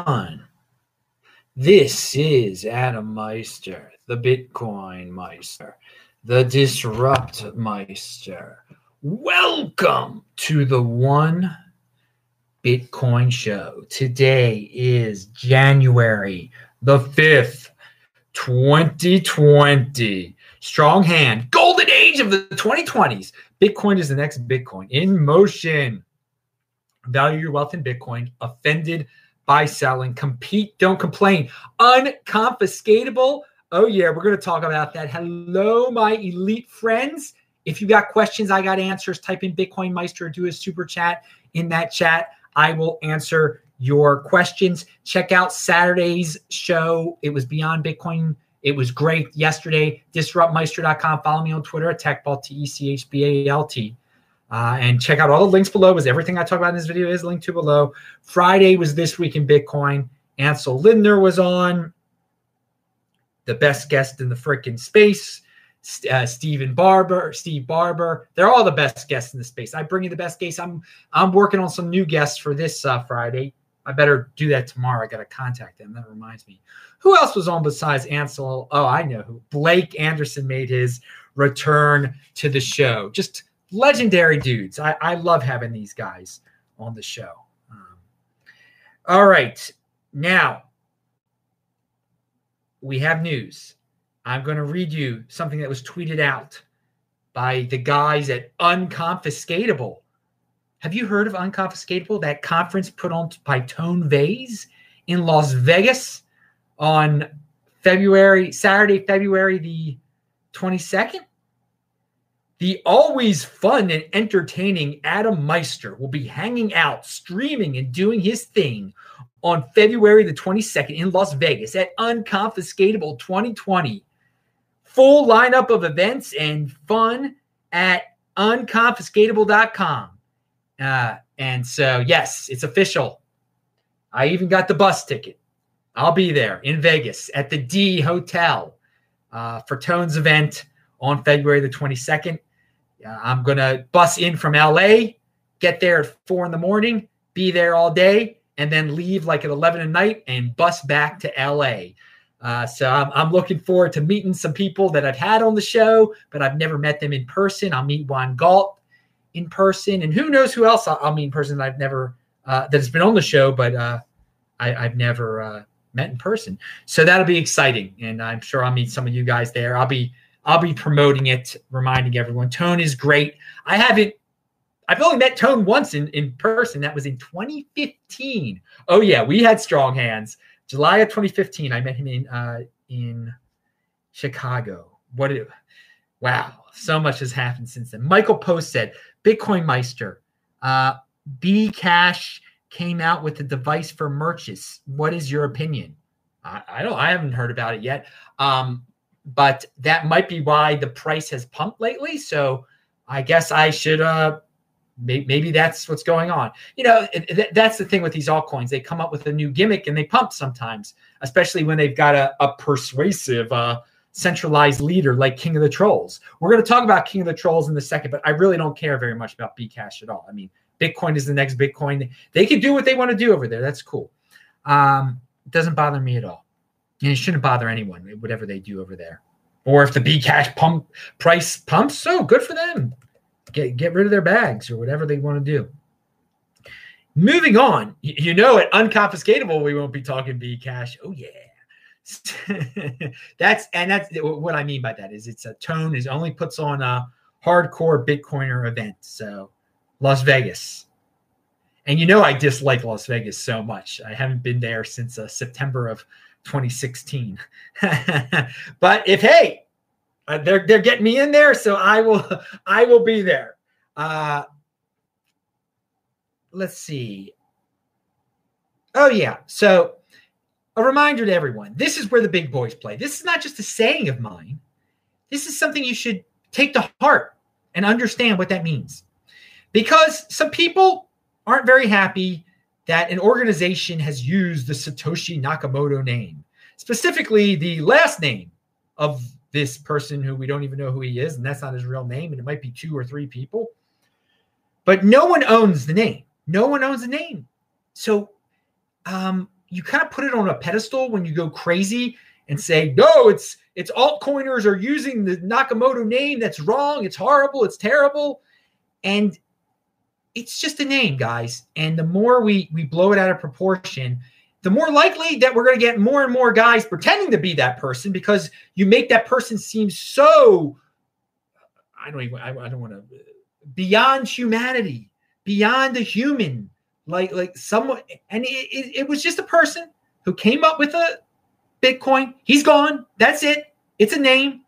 everyone. This is Adam Meister, the Bitcoin Meister, the Disrupt Meister. Welcome to the One Bitcoin Show. Today is January the 5th, 2020. Strong hand, golden age of the 2020s. Bitcoin is the next Bitcoin in motion. Value your wealth in Bitcoin. Offended by selling. Compete, don't complain. Unconfiscatable. Oh, yeah, we're going to talk about that. Hello, my elite friends. If you got questions, I got answers. Type in Bitcoin Meister or do a super chat in that chat. I will answer your questions. Check out Saturday's show. It was Beyond Bitcoin. It was great yesterday. Disruptmeister.com. Follow me on Twitter at TechBalt, T E C H B A L T. Uh, and check out all the links below because everything I talk about in this video is linked to below. Friday was This Week in Bitcoin. Ansel Lindner was on. The best guest in the freaking space. Uh, Stephen Barber, Steve Barber. They're all the best guests in the space. I bring you the best guests. I'm I'm working on some new guests for this uh, Friday. I better do that tomorrow. I got to contact them. That reminds me. Who else was on besides Ansel? Oh, I know who. Blake Anderson made his return to the show. Just legendary dudes. I, I love having these guys on the show. Um, all right. Now, we have news. I'm going to read you something that was tweeted out by the guys at Unconfiscatable. Have you heard of Unconfiscatable? That conference put on by Tone Vays in Las Vegas on February, Saturday, February the 22nd? The always fun and entertaining Adam Meister will be hanging out, streaming, and doing his thing on February the 22nd in Las Vegas at Unconfiscatable 2020. Full lineup of events and fun at unconfiscatable.com. Uh, and so, yes, it's official. I even got the bus ticket. I'll be there in Vegas at the D Hotel uh, for Tone's event on February the 22nd. I'm going to bus in from LA, get there at four in the morning, be there all day, and then leave like at 11 at night and bus back to LA. Uh, so I'm, I'm, looking forward to meeting some people that I've had on the show, but I've never met them in person. I'll meet Juan Galt in person, and who knows who else I'll, I'll meet in person that I've never uh, that has been on the show, but uh, I, have never uh, met in person. So that'll be exciting, and I'm sure I'll meet some of you guys there. I'll be I'll be promoting it, reminding everyone. Tone is great. I haven't, I've only met Tone once in, in person. That was in 2015. Oh, yeah, we had strong hands. July of 2015, I met him in uh, in Chicago. What it, wow, so much has happened since then. Michael Post said, Bitcoin Meister, uh, Bcash came out with a device for merchants. What is your opinion? I, I don't, I haven't heard about it yet. Um, but that might be why the price has pumped lately. So I guess I should uh maybe that's what's going on. You know, that's the thing with these altcoins. They come up with a new gimmick and they pump sometimes, especially when they've got a, a persuasive uh centralized leader like King of the Trolls. We're going to talk about King of the Trolls in a second, but I really don't care very much about Bcash at all. I mean, Bitcoin is the next Bitcoin. They can do what they want to do over there. That's cool. Um, it doesn't bother me at all. And it shouldn't bother anyone, whatever they do over there. Or if the Bcash pump price pumps, so good for them. Get get rid of their bags or whatever they want to do. Moving on, you know, at unconfiscatable, we won't be talking B cash. Oh yeah, that's and that's what I mean by that is it's a tone is only puts on a hardcore Bitcoiner event. So Las Vegas, and you know I dislike Las Vegas so much. I haven't been there since uh, September of 2016. but if hey, uh, they're they're getting me in there, so I will I will be there. Uh, let's see. Oh yeah, so a reminder to everyone: this is where the big boys play. This is not just a saying of mine. This is something you should take to heart and understand what that means, because some people aren't very happy that an organization has used the Satoshi Nakamoto name, specifically the last name of this person who we don't even know who he is, and that's not his real name, and it might be two or three people. But no one owns the name. No one owns the name. So um, you kind of put it on a pedestal when you go crazy and say, no, it's it's altcoiners are using the Nakamoto name. That's wrong. It's horrible. It's terrible. And it's just a name, guys. And the more we we blow it out of proportion, the more likely that we're going to get more and more guys pretending to be that person because you make that person seem so I don't even I, I don't want to beyond humanity, beyond a human, like like someone and it, it, it was just a person who came up with a Bitcoin. He's gone. That's it. It's a name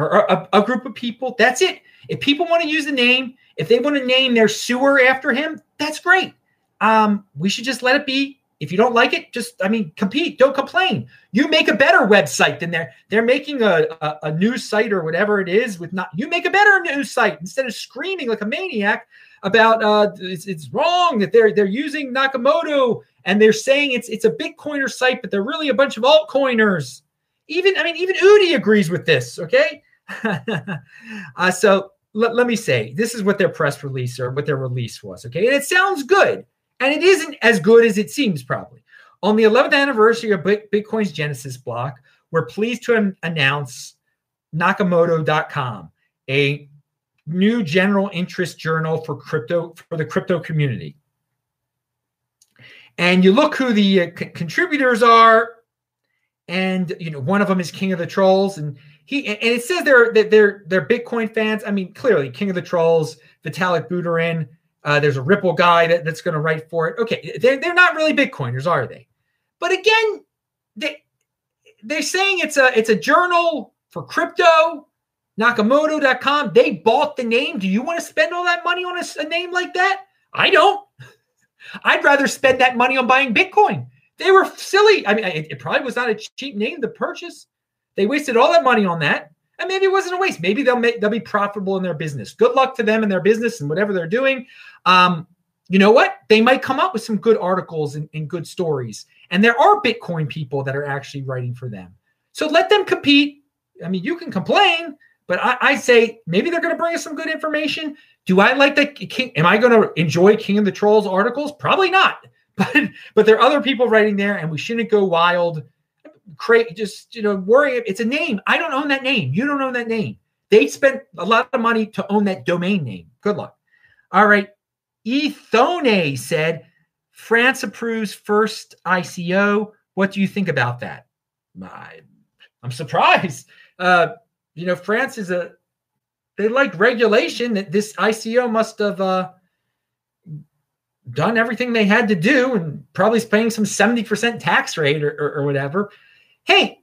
or a, a group of people. That's it. If people want to use the name, if they want to name their sewer after him, that's great. Um, we should just let it be. If you don't like it, just I mean, compete. Don't complain. You make a better website than they're they're making a, a, a news site or whatever it is with not. You make a better news site instead of screaming like a maniac about uh, it's, it's wrong that they're they're using Nakamoto and they're saying it's it's a Bitcoiner site, but they're really a bunch of altcoiners. Even I mean, even Udi agrees with this. Okay, uh, so let, let me say this is what their press release or what their release was. Okay, and it sounds good, and it isn't as good as it seems. Probably on the 11th anniversary of Bitcoin's Genesis block, we're pleased to announce Nakamoto.com, a new general interest journal for crypto for the crypto community and you look who the uh, c- contributors are and you know one of them is king of the trolls and he and it says they're they're they're bitcoin fans. I mean clearly king of the trolls vitalik buterin uh, there's a ripple guy that, that's going to write for it. Okay they're, they're not really bitcoiners are they? But again they they're saying it's a it's a journal for crypto nakamoto.com they bought the name. Do you want to spend all that money on a, a name like that? I don't. I'd rather spend that money on buying Bitcoin. They were silly. I mean, it, it, probably was not a cheap name to purchase. They wasted all that money on that, and maybe it wasn't a waste. Maybe they'll make they'll be profitable in their business. Good luck to them in their business and whatever they're doing. Um, you know what? They might come up with some good articles and, and good stories. And there are Bitcoin people that are actually writing for them. So let them compete. I mean, you can complain, but I, I say maybe they're going to bring us some good information. Do I like that? King, am I going to enjoy King of the Trolls articles? Probably not. But but there are other people writing there, and we shouldn't go wild. Create just you know worry. It's a name. I don't own that name. You don't own that name. They spent a lot of money to own that domain name. Good luck. All right. Ethone said France approves first ICO. What do you think about that? I, I'm surprised. Uh, you know, France is a they like regulation that this ICO must have uh, done everything they had to do and probably paying some 70% tax rate or, or, or whatever. Hey,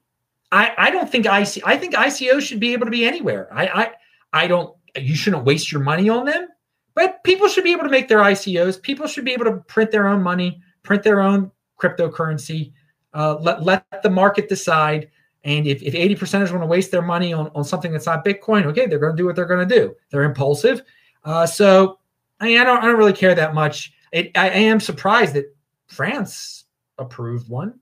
I, I don't think IC I think ICO should be able to be anywhere. I, I I don't you shouldn't waste your money on them, but people should be able to make their ICOs. People should be able to print their own money, print their own cryptocurrency. Uh, let let the market decide. And if, if 80 percenters want to waste their money on, on something that's not Bitcoin, okay, they're going to do what they're going to do. They're impulsive. Uh, so I, mean, I don't I don't really care that much. It, I, I, am surprised that France approved one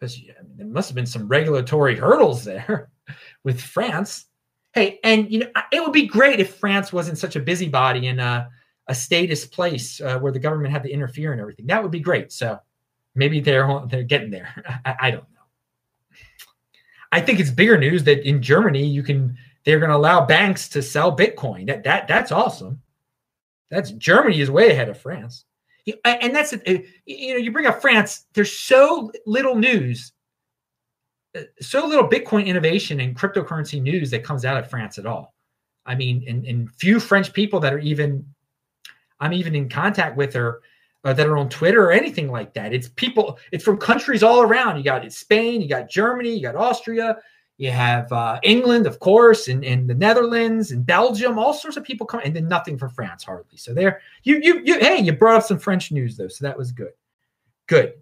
because I mean, there must have been some regulatory hurdles there with France. Hey, and you know it would be great if France wasn't such a busybody in a, a status place uh, where the government had to interfere and everything. That would be great. So maybe they're they're getting there. I, I don't know. I think it's bigger news that in Germany you can they're going to allow banks to sell Bitcoin. That that that's awesome. That's Germany is way ahead of France. And that's you know you bring up France. There's so little news, uh, so little Bitcoin innovation and cryptocurrency news that comes out of France at all. I mean, and, and few French people that are even I'm even in contact with are uh, that are on Twitter or anything like that. It's people, it's from countries all around. You got Spain, you got Germany, you got Austria, you have uh, England, of course, and, and the Netherlands and Belgium, all sorts of people come, and then nothing for France hardly. So there, you, you, you, hey, you brought up some French news though, so that was good, good.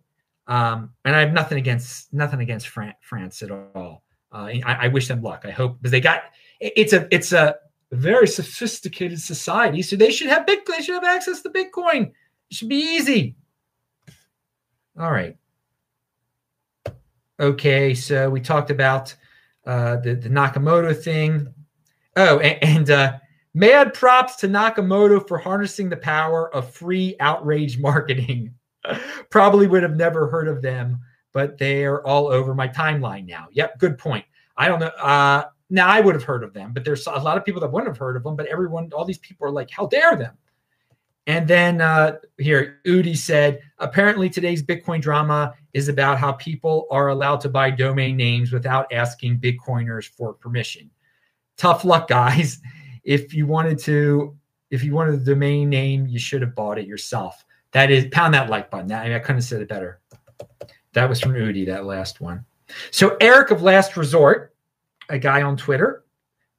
Um, and I have nothing against nothing against Fran- France at all. Uh, I, I wish them luck. I hope because they got it's a it's a very sophisticated society, so they should have big they should have access to Bitcoin. It should be easy. All right. Okay, so we talked about uh, the, the Nakamoto thing. Oh, and, and uh, mad props to Nakamoto for harnessing the power of free outrage marketing. Probably would have never heard of them, but they are all over my timeline now. Yep, good point. I don't know. Uh, now I would have heard of them, but there's a lot of people that wouldn't have heard of them. But everyone, all these people are like, "How dare them!" And then uh, here, Udi said, apparently today's Bitcoin drama is about how people are allowed to buy domain names without asking Bitcoiners for permission. Tough luck, guys. If you wanted to, if you wanted the domain name, you should have bought it yourself. That is, pound that like button. I, mean, I couldn't have said it better. That was from Udi, that last one. So Eric of Last Resort, a guy on Twitter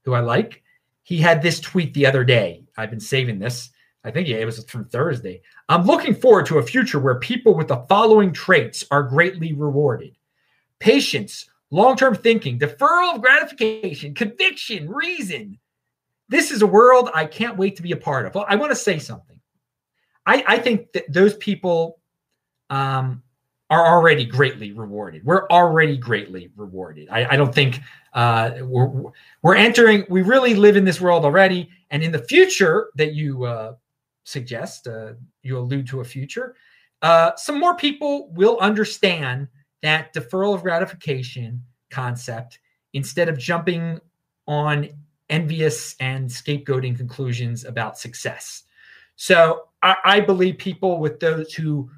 who I like, he had this tweet the other day. I've been saving this. I think yeah, it was from Thursday. I'm looking forward to a future where people with the following traits are greatly rewarded patience, long term thinking, deferral of gratification, conviction, reason. This is a world I can't wait to be a part of. Well, I want to say something. I, I think that those people um, are already greatly rewarded. We're already greatly rewarded. I, I don't think uh, we're we're entering. We really live in this world already, and in the future that you uh, suggest, uh, you allude to a future, uh, some more people will understand that deferral of gratification concept instead of jumping on envious and scapegoating conclusions about success. So I, I believe people with those who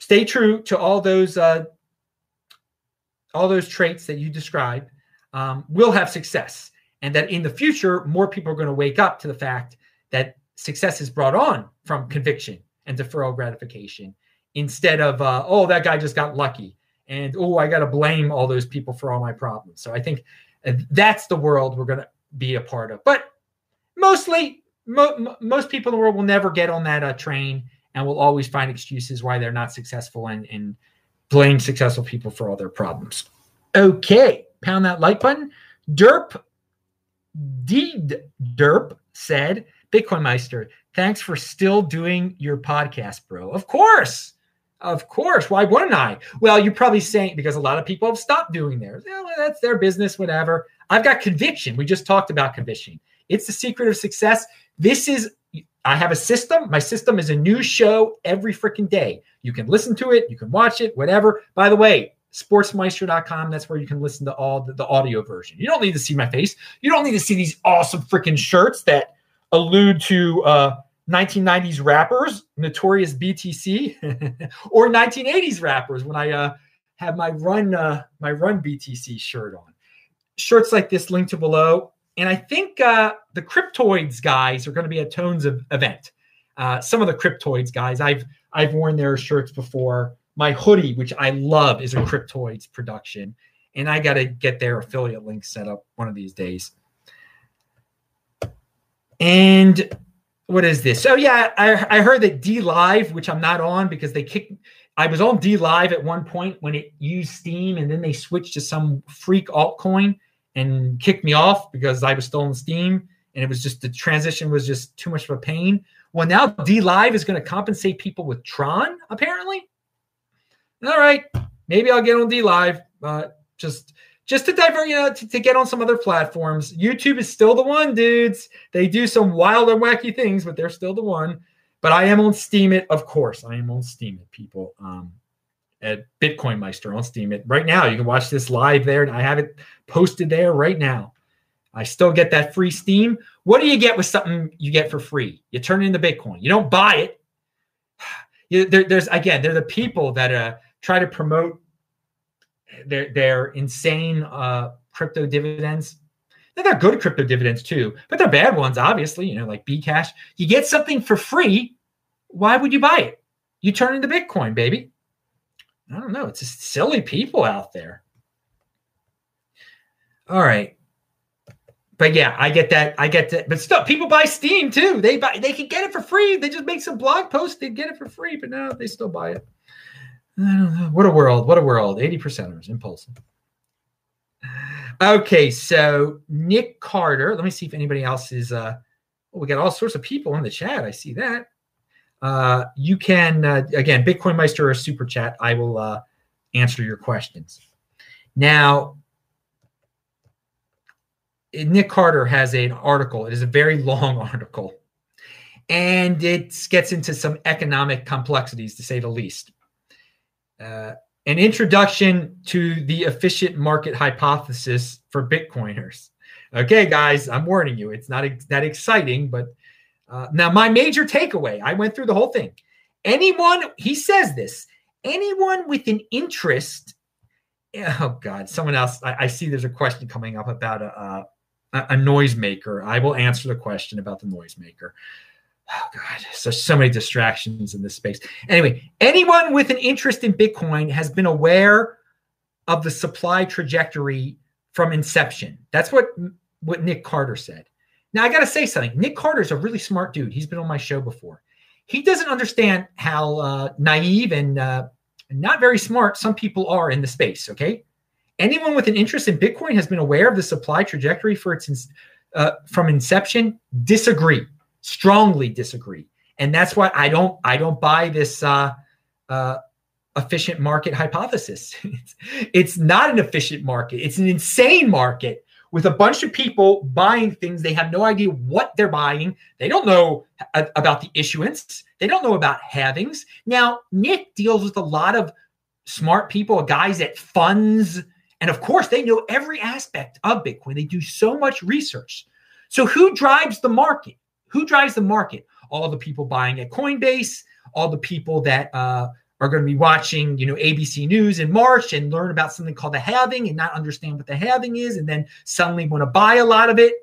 stay true to all those uh, all those traits that you described um, will have success, and that in the future more people are going to wake up to the fact that success is brought on from conviction and deferral gratification instead of uh, oh that guy just got lucky and oh i got to blame all those people for all my problems. So i think uh, that's the world we're going to be a part of. But mostly mo- most people in the world will never get on that uh, train and will always find excuses why they're not successful and, and blame successful people for all their problems. Okay pound that like button. Derp deed derp said Bitcoin Meister, thanks for still doing your podcast, bro. Of course. Of course. Why wouldn't I? Well, you're probably saying because a lot of people have stopped doing theirs. Well, that's their business, whatever. I've got conviction. We just talked about conviction. It's the secret of success. This is, I have a system. My system is a new show every freaking day. You can listen to it, you can watch it, whatever. By the way, sportsmeister.com. That's where you can listen to all the, the audio version. You don't need to see my face. You don't need to see these awesome freaking shirts that allude to uh, 1990s rappers, Notorious BTC, or 1980s rappers when I uh, have my run uh, my run BTC shirt on. Shirts like this linked to below, and I think uh, the Cryptoids guys are going to be at Tones of event. Uh, some of the Cryptoids guys, I've I've worn their shirts before. My hoodie, which I love, is a Cryptoids production, and I got to get their affiliate link set up one of these days. And what is this? So yeah, I, I heard that DLive, which I'm not on because they kicked. I was on DLive at one point when it used Steem, and then they switched to some freak altcoin and kicked me off because I was still on Steem, and it was just the transition was just too much of a pain. Well, now DLive is going to compensate people with Tron, apparently. All right, maybe I'll get on DLive. Uh, just just to divert, you know, to, to, get on some other platforms. YouTube is still the one, dudes. They do some wild and wacky things, but they're still the one. But I am on Steemit, of course. I am on Steemit, people. Um, at Bitcoin Meister on Steemit right now. You can watch this live there, and I have it posted there right now. I still get that free Steem. What do you get with something you get for free? You turn it into Bitcoin. You don't buy it. You, there, there's again, they're the people that uh, try to promote their their insane uh, crypto dividends. They're good crypto dividends too, but they're bad ones, obviously. You know, like Bcash. You get something for free. Why would you buy it? You turn into Bitcoin, baby. I don't know. It's just silly people out there. All right. But yeah, I get that. I get that. But still, people buy Steem too. They buy. They can get it for free. They just make some blog posts. They get it for free. But now they still buy it. What a world. What a world. 80 percenters, impulsive. Okay, so Nick Carter. Let me see if anybody else is. Uh, oh, we got all sorts of people in the chat. I see that. Uh, you can, uh, again, Bitcoin Meister or Super Chat. I will uh, answer your questions. Now, Nick Carter has an article. It is a very long article. and it gets into some economic complexities to say the least. Uh, an introduction to the efficient market hypothesis for Bitcoiners. Okay, guys, I'm warning you, it's not ex- that exciting, but uh, now my major takeaway I went through the whole thing. Anyone, he says this, anyone with an interest, oh God, someone else, I, I see there's a question coming up about a, a, a noisemaker. I will answer the question about the noisemaker oh god. So so many distractions in this space. Anyway anyone with an interest in bitcoin has been aware of the supply trajectory from inception. That's what what nick carter said. Now i got to say something. Nick carter's a really smart dude. He's been on my show before. He doesn't understand how uh, naive and uh, not very smart some people are in the space okay? Anyone with an interest in bitcoin has been aware of the supply trajectory for its uh, from inception? Disagree strongly disagree. And that's why i don't i don't buy this uh, uh, efficient market hypothesis. It's, not an efficient market. It's an insane market with a bunch of people buying things. They have no idea what they're buying. They don't know a- about the issuance. They don't know about halvings. Now nick deals with a lot of smart people guys at funds. And of course they know every aspect of bitcoin. They do so much research. So who drives the market who drives the market? All the people buying at Coinbase, all the people that uh, are going to be watching, you know, ABC News in March and learn about something called the halving and not understand what the halving is, and then suddenly want to buy a lot of it.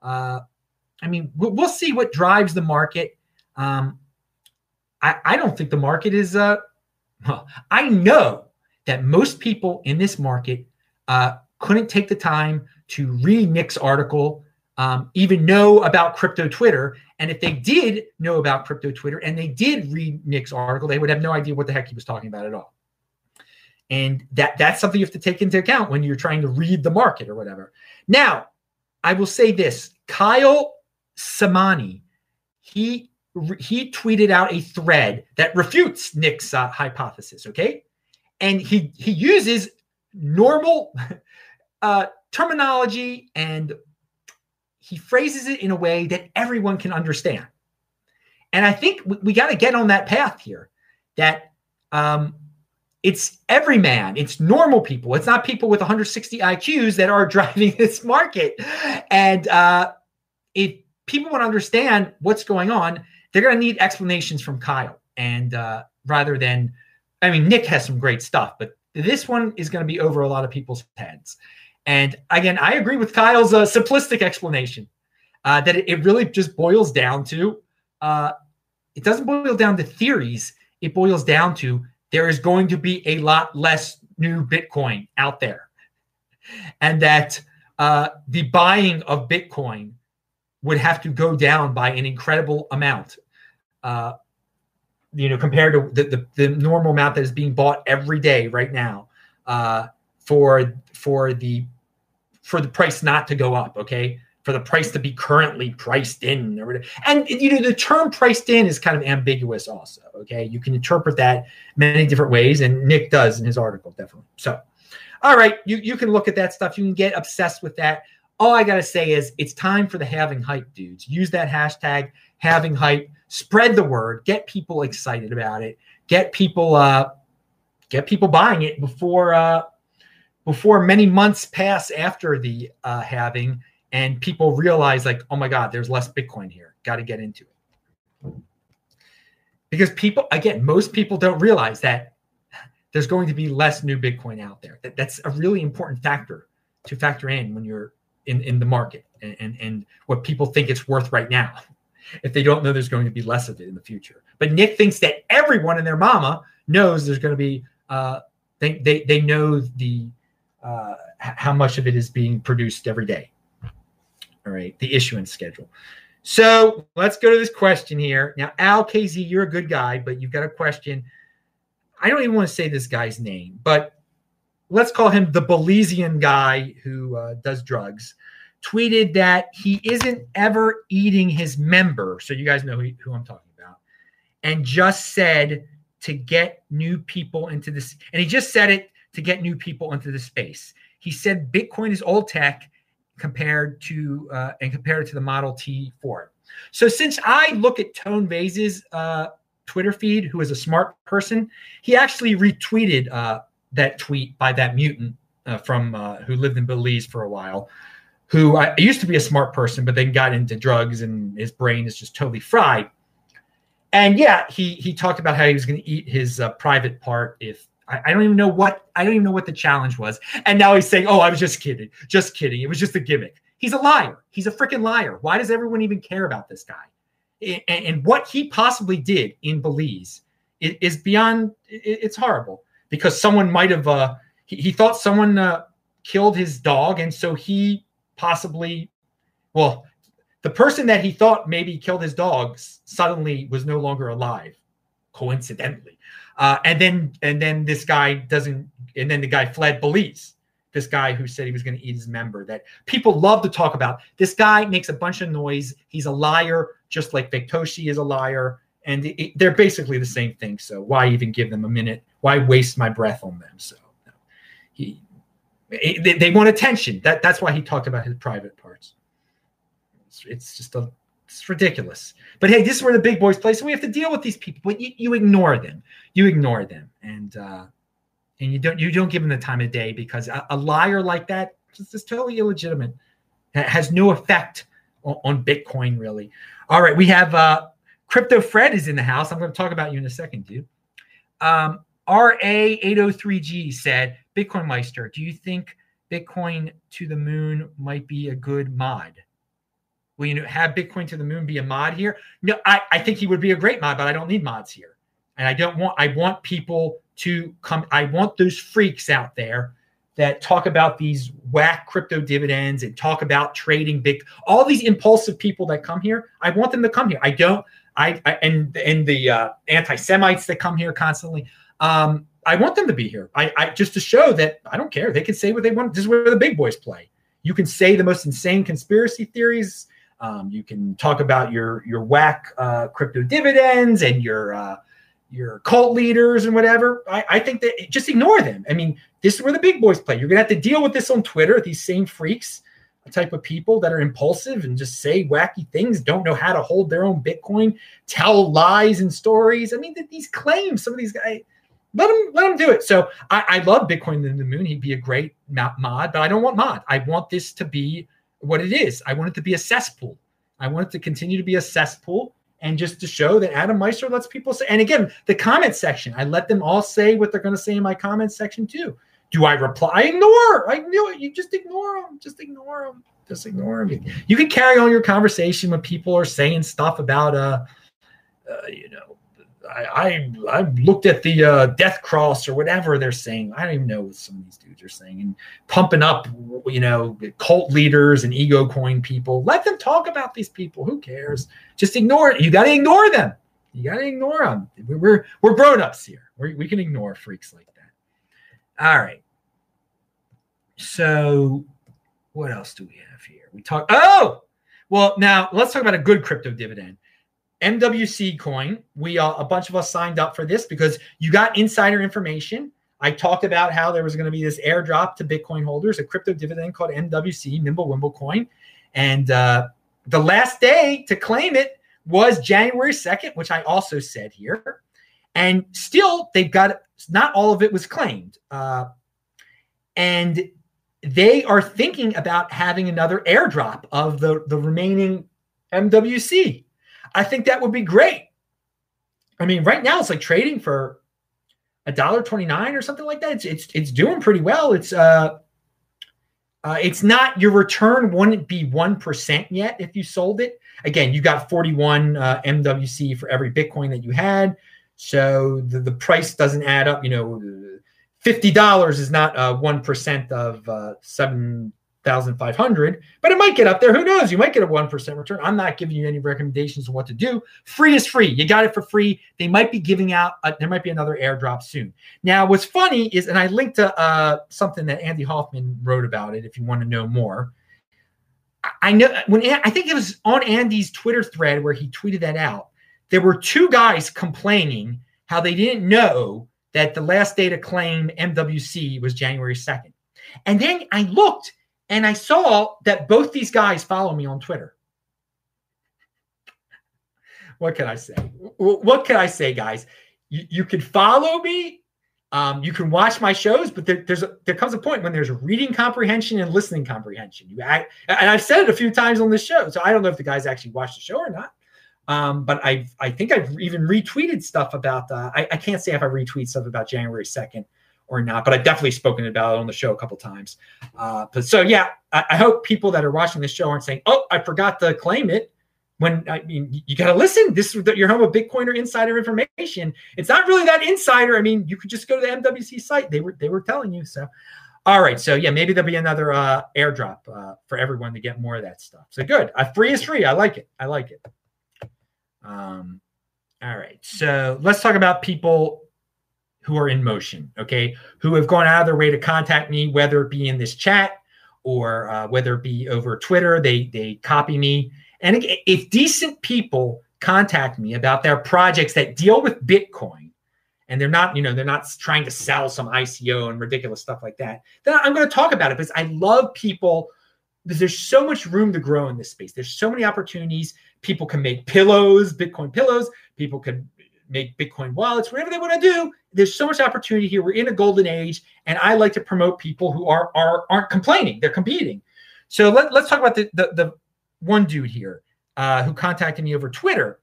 Uh, I mean, we'll, see what drives the market. Um, I, I, don't think the market is. Uh, well, I know that most people in this market uh, couldn't take the time to read Nick's article um, even know about crypto Twitter. And if they did know about crypto Twitter and they did read Nick's article, they would have no idea what the heck he was talking about at all. And that that's something you have to take into account when you're trying to read the market or whatever. Now, I will say this: Kyle Samani, he he tweeted out a thread that refutes Nick's uh, hypothesis. Okay, and he he uses normal uh, terminology and he phrases it in a way that everyone can understand. And I think we, we got to get on that path here that um, it's every man, it's normal people. It's not people with 160 IQs that are driving this market. And uh, if people want to understand what's going on, they're going to need explanations from Kyle. And uh, rather than, I mean, Nick has some great stuff, but this one is going to be over a lot of people's heads. And again, I agree with Kyle's uh, simplistic explanation uh, that it, it, really just boils down to uh, it doesn't boil down to theories. It boils down to there is going to be a lot less new Bitcoin out there, and that uh, the buying of Bitcoin would have to go down by an incredible amount. Uh, you know, compared to the, the, the, normal amount that is being bought every day right now uh, for for the for the price not to go up, okay? For the price to be currently priced in. And you know, the term priced in is kind of ambiguous also, okay? You can interpret that many different ways, and Nick does in his article, definitely. So, all right, you, you can look at that stuff. You can get obsessed with that. All I gotta say is it's time for the halving hype, dudes. Use that hashtag halving hype, spread the word, get people excited about it, get people uh get people buying it before uh before many months pass after the uh, halving and people realize like oh my god there's less bitcoin here. Got to get into it. Because people again most people don't realize that there's going to be less new bitcoin out there. That, that's a really important factor to factor in when you're in, in the market and, and, and what people think it's worth right now. If they don't know there's going to be less of it in the future. But nick thinks that everyone and their mama knows there's going to be uh, they, they, they know the uh, how much of it is being produced every day. All right, the issuance schedule. So let's go to this question here. Now, Al KZ, you're a good guy, but you've got a question. I don't even want to say this guy's name, but let's call him the Belizean guy who uh, does drugs. Tweeted that he isn't ever eating his member. So you guys know who, who I'm talking about. And just said to get new people into this. And he just said it to get new people into the space. He said Bitcoin is old tech compared to uh, and compared to the Model T Ford. So since I look at Tone Vays's uh, Twitter feed, who is a smart person, he actually retweeted uh, that tweet by that mutant uh, from uh, who lived in Belize for a while, who I, used to be a smart person, but then got into drugs and his brain is just totally fried. And yeah, he he talked about how he was going to eat his uh, private part if I, I, don't even know what I don't even know what the challenge was. And now he's saying, "Oh, I was just kidding, just kidding. It was just a gimmick." He's a liar. He's a freaking liar. Why does everyone even care about this guy? And, and what he possibly did in Belize is beyond. It's horrible because someone might have. Uh, he, he thought someone uh, killed his dog, and so he possibly, well, the person that he thought maybe killed his dog suddenly was no longer alive, coincidentally. Uh, and then and then this guy doesn't, and then the guy fled Belize. This guy who said he was going to eat his member that people love to talk about. This guy makes a bunch of noise. He's a liar, just like Viktoshi is a liar. And it, they're basically the same thing. So why even give them a minute? Why waste my breath on them? So no. he, they, they want attention. That that's why he talked about his private parts. It's, it's just a it's ridiculous. But hey, this is where the big boys play, so we have to deal with these people. But you, you ignore them. You ignore them, and uh, and you don't you don't give them the time of day because a, a liar like that is totally illegitimate. It has no effect on, on, Bitcoin, really. All right, we have uh, Crypto Fred is in the house. I'm going to talk about you in a second, dude. Um, RA803G said, Bitcoin Meister, do you think Bitcoin to the moon might be a good mod? Will you have Bitcoin to the moon be a mod here? No, I, I think he would be a great mod, but I don't need mods here. And I don't want, I want people to come, I want those freaks out there that talk about these whack crypto dividends and talk about trading big, all these impulsive people that come here. I want them to come here. I don't, I, I and, and the uh, anti Semites that come here constantly. Um, I want them to be here. I, I just to show that I don't care. They can say what they want. This is where the big boys play. You can say the most insane conspiracy theories. Um, you can talk about your your whack uh, crypto dividends and your uh, your cult leaders and whatever. I, I think that just ignore them. I mean, this is where the big boys play. You're gonna have to deal with this on Twitter. These same freaks, the type of people that are impulsive and just say wacky things, don't know how to hold their own Bitcoin, tell lies and stories. I mean, that these claims, some of these guys let him let him do it. So I, I love Bitcoin in the moon. He'd be a great mod, but I don't want mod. I want this to be what it is. I want it to be a cesspool. I want it to continue to be a cesspool and just to show that Adam Meister lets people say. And again, the comment section, I let them all say what they're going to say in my comment section too. Do I reply? Ignore. I knew it. You just ignore them. Just ignore them. Just ignore them. You can carry on your conversation when people are saying stuff about uh, uh you know, I, I, I looked at the uh, death cross or whatever they're saying. I don't even know what some of these dudes are saying and pumping up, you know, cult leaders and ego coin people. Let them talk about these people. Who cares? Just ignore it. You got to ignore them. You got to ignore them. We're we're grown ups here. we we can ignore freaks like that. All right. So, what else do we have here? We talk. Oh, well, now let's talk about a good crypto dividend. MWC coin. We uh, a bunch of us signed up for this because you got insider information. I talked about how there was going to be this airdrop to Bitcoin holders, a crypto dividend called MWC, Mimblewimble coin. And uh, the last day to claim it was January 2nd, which I also said here. And still, they've got not all of it was claimed. Uh, and they are thinking about having another airdrop of the, the remaining MWC. I think that would be great. I mean, right now it's like trading for a dollar twenty nine or something like that. It's it's it's doing pretty well. It's uh, uh it's not your return wouldn't be one percent yet if you sold it. Again, you got forty one uh, MWC for every Bitcoin that you had, so the the price doesn't add up. You know, fifty dollars is not uh one percent of uh, seven 1,500, but it might get up there. Who knows? You might get a 1% return. I'm not giving you any recommendations on what to do. Free is free. You got it for free. They might be giving out, a, there might be another airdrop soon. Now, what's funny is, and I linked to uh, something that Andy Hoffman wrote about it if you want to know more. I know when I think it was on Andy's Twitter thread where he tweeted that out. There were two guys complaining how they didn't know that the last day to claim MWC was January 2nd. And then I looked and I saw that both these guys follow me on Twitter. what can I say? What can I say, guys? You, you can follow me. Um, you can watch my shows, but there, there's a, there comes a point when there's reading comprehension and listening comprehension. You act, and I've said it a few times on this show, so I don't know if the guys actually watched the show or not. Um, but I I think I've even retweeted stuff about. Uh, I, I can't say if I retweet stuff about January second or not, but I've definitely spoken about it on the show a couple times. Uh, but so yeah, I, I, hope people that are watching this show aren't saying, "Oh, I forgot to claim it." When I mean, you got to listen. This is your home of Bitcoiner insider information. It's not really that insider. I mean, you could just go to the MWC site. They were they were telling you so. All right, so yeah, maybe there'll be another uh, airdrop uh, for everyone to get more of that stuff. So good. Uh, free is free. I like it. I like it. Um, all right, so let's talk about people who are in motion, okay, who have gone out of their way to contact me, whether it be in this chat or uh, whether it be over Twitter. They they copy me, and if decent people contact me about their projects that deal with Bitcoin, and they're not, you know, they're not trying to sell some ICO and ridiculous stuff like that, then I'm going to talk about it because I love people. Because there's so much room to grow in this space. There's so many opportunities. People can make pillows, Bitcoin pillows. People can make Bitcoin wallets, whatever they want to do. There's so much opportunity here. We're in a golden age, and I like to promote people who are are aren't complaining; they're competing. So let, let's talk about the, the, the one dude here uh, who contacted me over Twitter,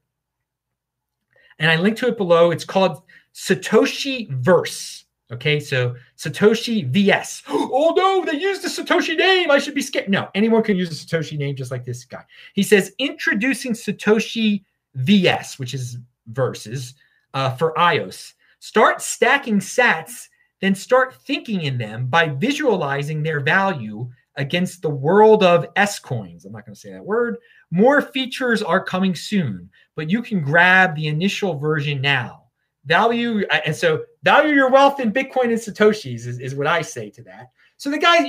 and I linked to it below. It's called Satoshi Verse. Okay, so Satoshi VS. Oh no, they used the Satoshi name. I should be scared. No, anyone can use a Satoshi name just like this guy. He says introducing Satoshi VS, which is verses uh, for iOS. Start stacking sats, then start thinking in them by visualizing their value against the world of S coins. I'm not going to say that word. More features are coming soon, but you can grab the initial version now. Value, and so value your wealth in Bitcoin and Satoshis is, is what I say to that. So the guy,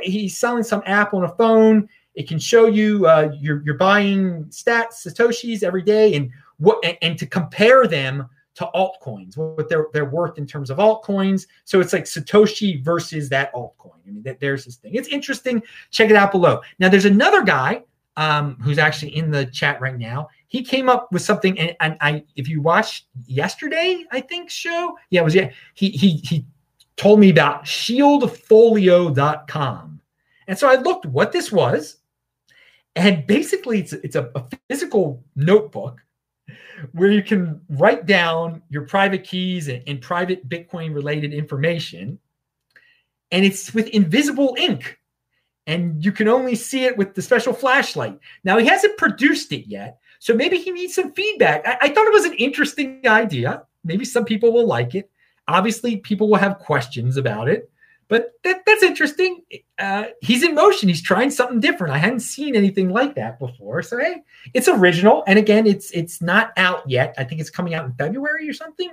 he's selling some app on a phone. It can show you uh, you're, you're buying sats, Satoshis every day, and what and, and to compare them to altcoins, what they're they're worth in terms of altcoins. So it's like Satoshi versus that altcoin. I mean, that, there's this thing. It's interesting. Check it out below. Now, there's another guy um, who's actually in the chat right now. He came up with something, and, and I, if you watched yesterday, I think show, yeah, it was yeah. He he he told me about shieldfolio.com, and so I looked what this was, and basically it's it's a, a physical notebook where you can write down your private keys and, and private Bitcoin related information. And it's with invisible ink. And you can only see it with the special flashlight. Now, he hasn't produced it yet. So maybe he needs some feedback. I, I thought it was an interesting idea. Maybe some people will like it. Obviously, people will have questions about it. But that, that's interesting. Uh, he's in motion. He's trying something different. I hadn't seen anything like that before. So hey, it's original. And again, it's it's not out yet. I think it's coming out in February or something.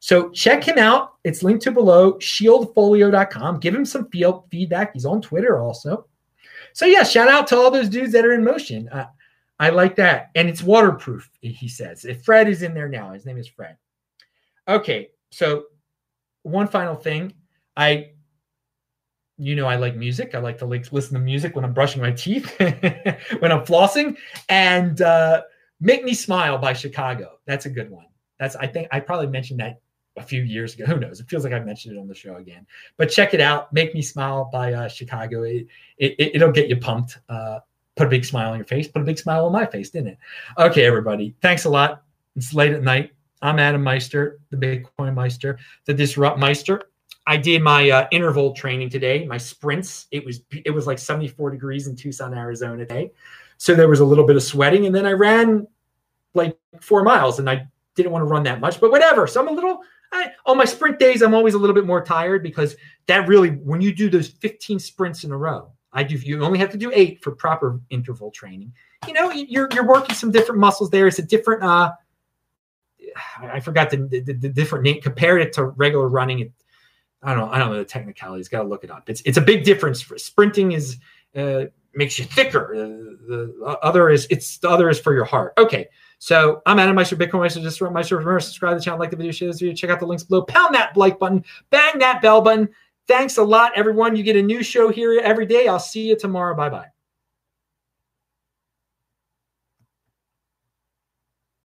So check him out. It's linked to below shieldfolio.com. Give him some field feedback. He's on Twitter also. So yeah, shout out to all those dudes that are in motion. Uh, I like that. And it's waterproof, he says. If Fred is in there now, his name is Fred. Okay, so one final thing. I you know I like music. I like to like listen to music when I'm brushing my teeth, when I'm flossing, and uh, "Make Me Smile" by Chicago. That's a good one. That's I think I probably mentioned that a few years ago. Who knows? It feels like I mentioned it on the show again. But check it out. "Make Me Smile" by uh, Chicago. It, it will get you pumped. Uh, put a big smile on your face. Put a big smile on my face, didn't it? Okay, everybody. Thanks a lot. It's late at night. I'm Adam Meister, the Bitcoin Meister, the Disrupt Meister. I did my uh, interval training today, my sprints. It was it was like 74 degrees in Tucson, Arizona today. So there was a little bit of sweating and then I ran like 4 miles and I didn't want to run that much, but whatever. So I'm a little I, on my sprint days I'm always a little bit more tired because that really when you do those 15 sprints in a row, I do you only have to do 8 for proper interval training. You know, you're you're working some different muscles there. It's a different uh I forgot the, the, the different name compared it to regular running. It, I don't know. I don't know the technicalities. Got to look it up. It's it's a big difference. For, sprinting is uh, makes you thicker. Uh, the other is it's the other is for your heart. Okay. So I'm Adam Meister, Bitcoin Meister, just Meister. Remember, subscribe to the channel, like the video, share this video, check out the links below, pound that like button, bang that bell button. Thanks a lot, everyone. You get a new show here every day. I'll see you tomorrow. Bye bye.